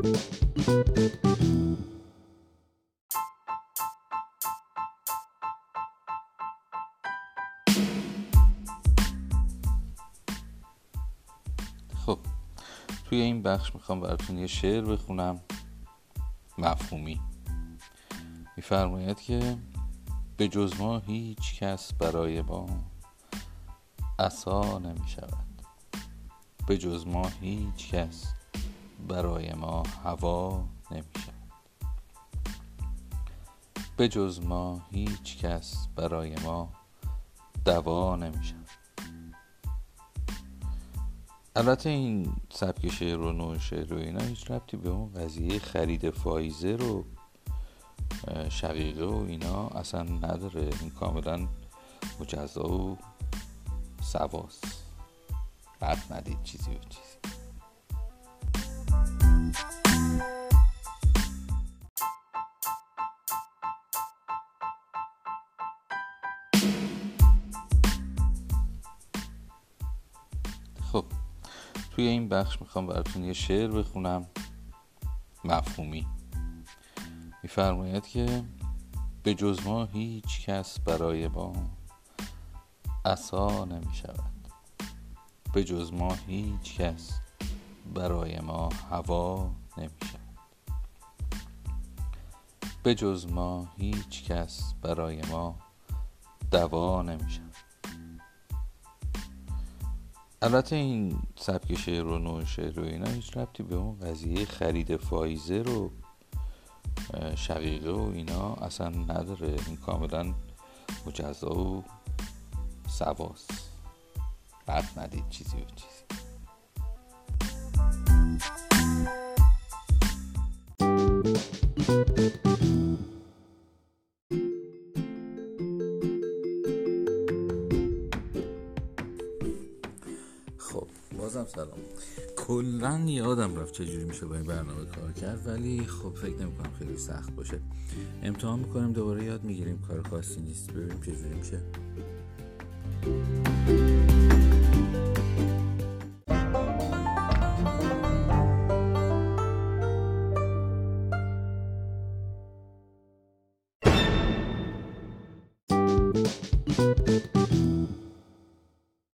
خب توی این بخش می‌خوام براتون یه شعر بخونم. مفهومی. میفرماید که به جز ما هیچ کس برای ما اصا نمی شود به جز ما هیچ کس برای ما هوا نمی شود به جز ما هیچ کس برای ما دوا نمی شود البته این سبک شعر و نوع شعر و اینا هیچ ربطی به اون قضیه خرید فایزه رو شقیقه و اینا اصلا نداره. این کاملا مجزا و سواس. بد ندید چیزی و چیزی. توی این بخش می‌خوام براتون یه شعر بخونم. مفهومی. میفرماید که به جز ما هیچ کس برای ما اصا نمی شود به جز ما هیچ کس برای ما هوا نمی شود به جز ما هیچ کس برای ما دوا نمی شود البته این سبک شعر و نوع شعر و اینا هیچ ربطی به اون قضیه خرید فایزه رو شقیقه و اینا اصلا نداره. این کاملا مجزا و سواس بد ندید چیزی و چیزی. خب بازم سلام. کلا یادم رفت چجوری میشه با این برنامه کار کرد ولی خب فکر نمی کنم خیلی سخت باشه. امتحان می‌کنیم دوباره یاد می‌گیریم کار خاصی نیست. ببینیم چجوری میشه.